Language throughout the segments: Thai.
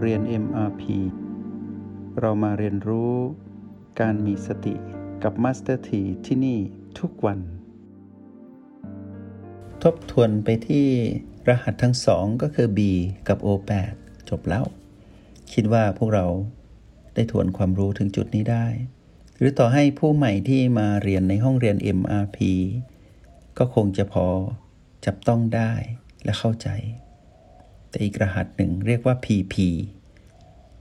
เรียน MRP เรามาเรียนรู้การมีสติกับ Master T ที่ที่นี่ทุกวัน ทบทวนไปที่รหัสทั้งสองก็คือ B กับ O8 จบแล้ว คิดว่าพวกเราได้ทวนความรู้ถึงจุดนี้ได้ หรือต่อให้ผู้ใหม่ที่มาเรียนในห้องเรียน MRP ก็คงจะพอจับต้องได้และเข้าใจ แต่อีกรหัสหนึ่งเรียกว่า PP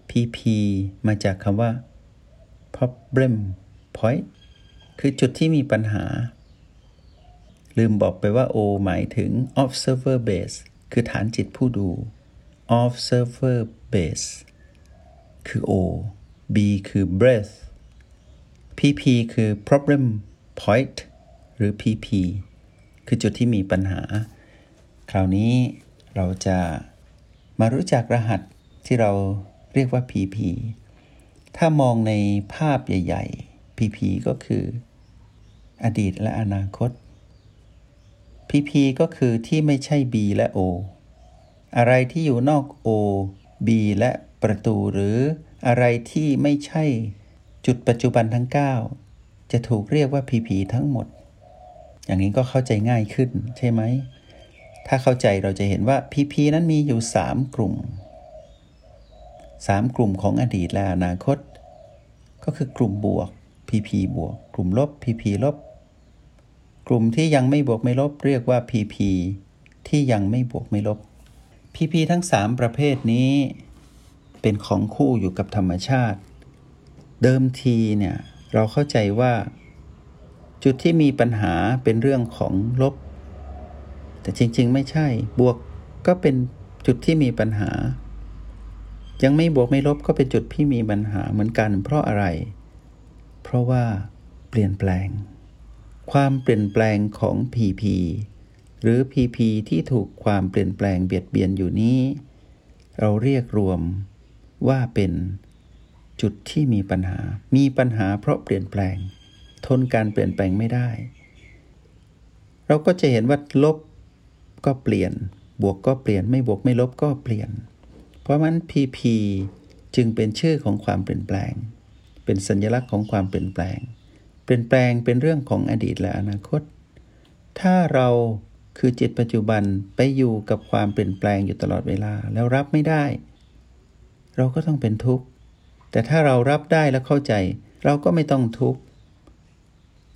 PP มาจากคำว่า problem point คือจุดที่มีปัญหา ลืมบอกไปว่า O หมายถึง observer base คือฐานจิตผู้ดู observer base คือ O B คือ breath PP คือ problem point หรือ PP คือจุดที่มีปัญหา คราวนี้เราจะ มารู้จักรหัสที่เราเรียกว่า PP ถ้ามองในภาพใหญ่ ๆ PP ก็คือ อดีตและอนาคต PP ก็คือที่ไม่ใช่ B และ O อะไรที่อยู่นอก O B และประตูหรืออะไรที่ไม่ใช่จุดปัจจุบันทั้ง 9 จะถูกเรียกว่า PP ทั้งหมด อย่างนี้ก็เข้าใจง่ายขึ้นใช่ไหม ถ้าเข้าใจเราจะเห็นว่า PP นั้นมีอยู่ 3 กลุ่ม 3 กลุ่มของอดีตและอนาคต ก็คือกลุ่มบวก PP บวก กลุ่มลบ PP ลบ กลุ่มที่ยังไม่บวกไม่ลบเรียกว่า PP ที่ยังไม่บวกไม่ลบ PP ทั้ง 3 ประเภทนี้ เป็นของคู่อยู่กับธรรมชาติ เดิมทีเนี่ยเราเข้าใจว่า จุดที่มีปัญหาเป็นเรื่องของลบ แต่จริง ๆ ไม่ใช่ บวกก็เป็นจุดที่มีปัญหา ยังไม่บวกไม่ลบก็เป็นจุดที่มีปัญหาเหมือนกัน เพราะอะไร เพราะว่าเปลี่ยนแปลง ความเปลี่ยนแปลงของ PP หรือ PP ที่ถูกความเปลี่ยนแปลงเบียดเบียนอยู่นี้ เราเรียกรวมว่าเป็นจุดที่มีปัญหา มีปัญหาเพราะเปลี่ยนแปลง ทนการเปลี่ยนแปลงไม่ได้ เราก็จะเห็นว่าลบ ก็เปลี่ยน บวกก็เปลี่ยน ไม่บวกไม่ลบก็เปลี่ยน เพราะมัน PP จึงเป็นชื่อของความเปลี่ยนแปลง เป็นสัญลักษณ์ของความเปลี่ยนแปลง เปลี่ยนแปลงเป็นเรื่องของอดีตและอนาคต ถ้าเราคือจิตปัจจุบันไปอยู่กับความเปลี่ยนแปลงอยู่ตลอดเวลาแล้วรับไม่ได้ เราก็ต้องเป็นทุกข์ แต่ถ้าเรารับได้และเข้าใจ เราก็ไม่ต้องทุกข์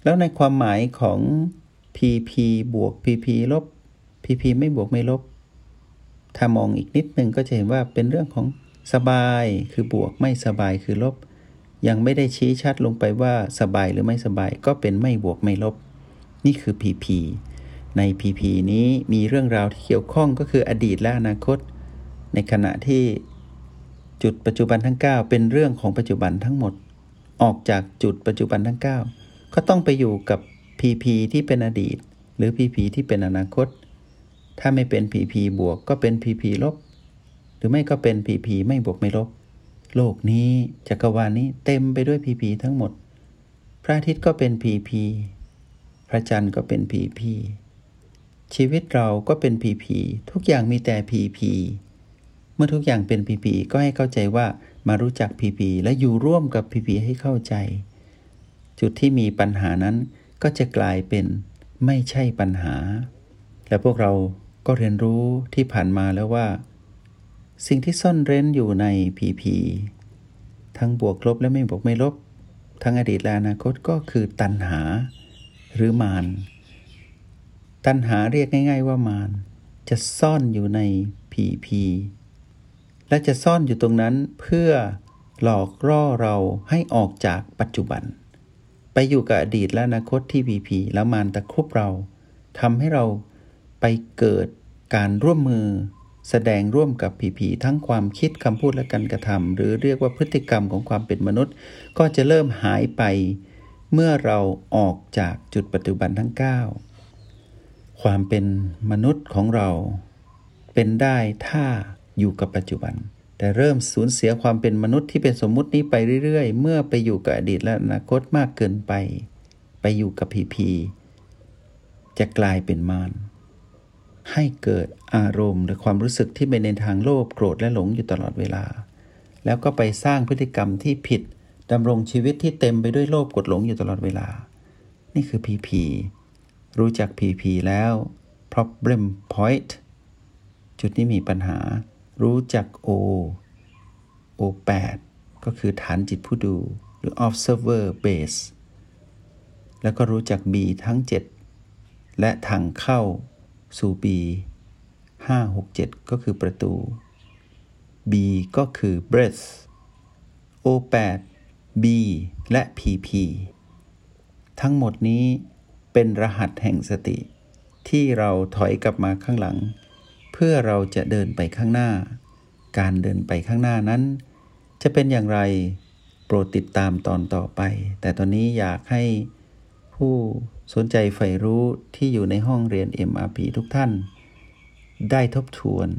แล้วในความหมายของ PP บวก PP ลบ PP ไม่บวกไม่ลบ ถ้ามองอีกนิดนึงก็จะเห็นว่าเป็นเรื่องของสบายคือบวกไม่สบายคือลบ ยังไม่ได้ชี้ชัดลงไปว่าสบายหรือไม่สบายก็เป็นไม่บวกไม่ลบ นี่คือ PP ใน PP นี้มีเรื่องราวที่เกี่ยวข้องก็คืออดีตและอนาคต ในขณะที่จุดปัจจุบันทั้ง 9 เป็นเรื่องของปัจจุบันทั้งหมด ออกจากจุดปัจจุบันทั้ง 9 ก็ต้องไปอยู่กับ PP ที่เป็นอดีต หรือ PP ที่เป็นอนาคต ถ้าไม่เป็น PP บวกก็เป็น PP ลบ หรือไม่ก็เป็น PP ไม่บวกไม่ลบ โลกนี้จักรวาลนี้เต็มไปด้วย PP ทั้งหมด พระอาทิตย์ก็เป็น PP พระจันทร์ก็เป็น PP ชีวิตเราก็เป็น PP ทุกอย่างมีแต่ PP เมื่อทุกอย่างเป็น PP ก็ให้เข้าใจว่ามารู้จัก PP และอยู่ร่วมกับ PP ให้เข้าใจ จุดที่มีปัญหานั้นก็จะกลายเป็นไม่ใช่ปัญหา และพวกเรา ก็เรียนรู้ที่ผ่านมาแล้วว่า สิ่งที่ซ่อนเร้นอยู่ใน PP ทั้งบวกลบและไม่บวกไม่ลบ ทั้งอดีตและอนาคตก็คือตัณหาหรือมารตัณหาเรียกง่าย ๆว่ามารจะซ่อนอยู่ใน PP และจะซ่อนอยู่ตรงนั้นเพื่อหลอกล่อเราให้ออกจากปัจจุบัน ไปอยู่กับอดีตและอนาคตที่ PP แล้วมารตะครุบเราทำให้เรา ไปเกิดการร่วมมือแสดงร่วมกับ PP ทั้งความคิดคำพูดและการกระทำหรือเรียกว่าพฤติกรรมของความเป็นมนุษย์ ก็จะเริ่มหายไปเมื่อเราออกจากจุดปัจจุบันทั้ง 9 ความเป็นมนุษย์ของเราเป็นได้ถ้าอยู่กับปัจจุบัน แต่เริ่มสูญเสียความเป็นมนุษย์ที่เป็นสมมุตินี้ไปเรื่อยๆ เมื่อไปอยู่กับอดีตและอนาคตมากเกินไป ไปอยู่กับพีพีจะกลายเป็นมาร ให้เกิดอารมณ์หรือความรู้สึกที่เป็นในทางโลภโกรธและหลงอยู่ตลอดเวลา แล้วก็ไปสร้างพฤติกรรมที่ผิดดำรงชีวิตที่เต็มไปด้วยโลภกดหลงอยู่ตลอดเวลา นี่คือ PP รู้จัก PP แล้ว problem point จุดนี้มีปัญหา รู้จัก O O8 ก็คือฐานจิตผู้ดูหรือ observer base แล้วก็รู้จัก B ทั้ง 7 และทางเข้า สู่ B 5 6 7 ก็คือประตู B ก็คือ breath O8 B และ PP ทั้งหมดนี้เป็นรหัสแห่งสติ ที่เราถอยกลับมาข้างหลัง เพื่อเราจะเดินไปข้างหน้า การเดินไปข้างหน้านั้น จะเป็นอย่างไรโปรดติดตามตอนต่อไป แต่ตอนนี้อยากให้ผู้ สนใจใฝ่รู้ที่อยู่ในห้องเรียน MRP ทุกท่าน ได้ทบทวน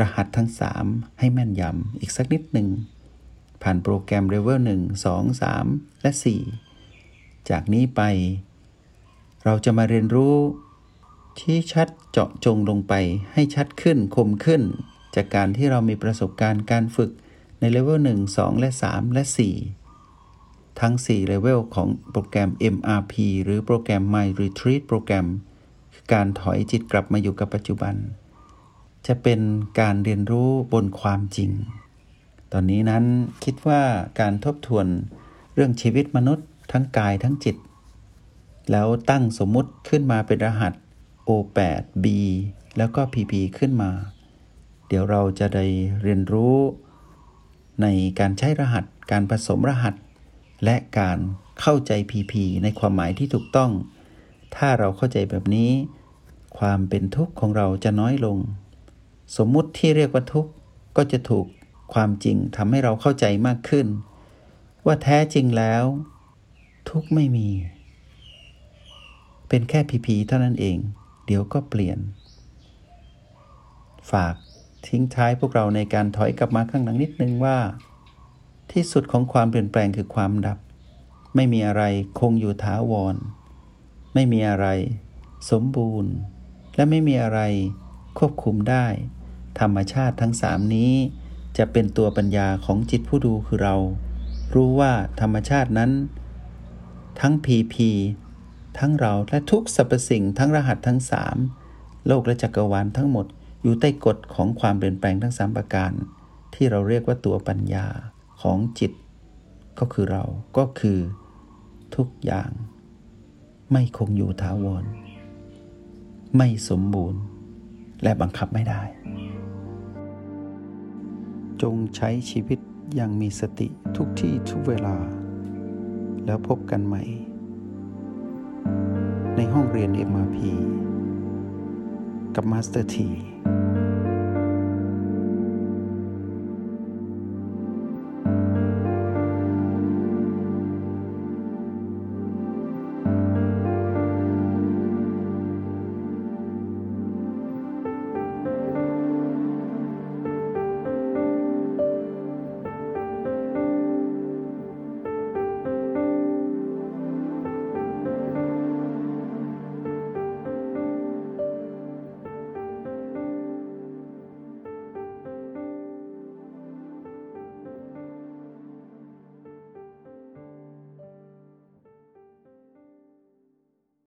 รหัสทั้ง 3 ให้แม่นยำอีกสักนิดหนึ่ง ผ่านโปรแกรม Level 1 2 3 และ 4 จากนี้ไป เราจะมาเรียนรู้ ที่ชัดเจาะจงลงไปให้ชัดขึ้นคมขึ้น จากการที่เรามีประสบการณ์การฝึกในเลเวล1 2 และ 3 และ 4 ทั้ง 4 เลเวลของโปรแกรม MRP หรือโปรแกรม My Retreat โปรแกรม คือการถอยจิตกลับมาอยู่กับปัจจุบัน จะเป็นการเรียนรู้บนความจริง ตอนนี้นั้นคิดว่าการทบทวนเรื่องชีวิตมนุษย์ทั้งกายทั้งจิต แล้วตั้งสมมุติขึ้นมาเป็นรหัส O8 B แล้วก็ PP ขึ้นมา เดี๋ยวเราจะได้เรียนรู้ในการใช้รหัส การผสมรหัส และการเข้าใจ PP ในความหมายที่ถูกต้อง ถ้าเราเข้าใจแบบนี้ ความเป็นทุกข์ของเราจะน้อยลง สมมุติที่เรียกว่าทุกข์ก็จะถูกความจริงทำให้เราเข้าใจมากขึ้น ว่าแท้จริงแล้ว ทุกข์ไม่มี เป็นแค่พีพีเท่านั้นเอง เดี๋ยวก็เปลี่ยน ฝากทิ้งท้ายพวกเราในการถอยกลับมาข้างหลังนิดนึงว่า ที่สุดของความเปลี่ยนแปลงคือความดับ ไม่มีอะไรคงอยู่ถาวร ไม่มีอะไรสมบูรณ์ และไม่มีอะไรควบคุมได้ ธรรมชาติทั้งสามนี้ จะเป็นตัวปัญญาของจิตผู้ดูคือเรา รู้ว่าธรรมชาตินั้น ทั้งพีพีทั้งเราและทุกสรรพสิ่งทั้งรหัสทั้งสามโลกและจักรวาลทั้งหมดอยู่ใต้กฎของความเปลี่ยนแปลงทั้งสามประการ ที่เราเรียกว่าตัวปัญญา ของจิต ก็คือเราก็คือทุกอย่าง ไม่คงอยู่ถาวร ไม่สมบูรณ์ และบังคับไม่ได้ จงใช้ชีวิตอย่างมีสติทุกที่ทุกเวลา แล้วพบกันใหม่ ในห้องเรียน MRP กับมาสเตอร์ที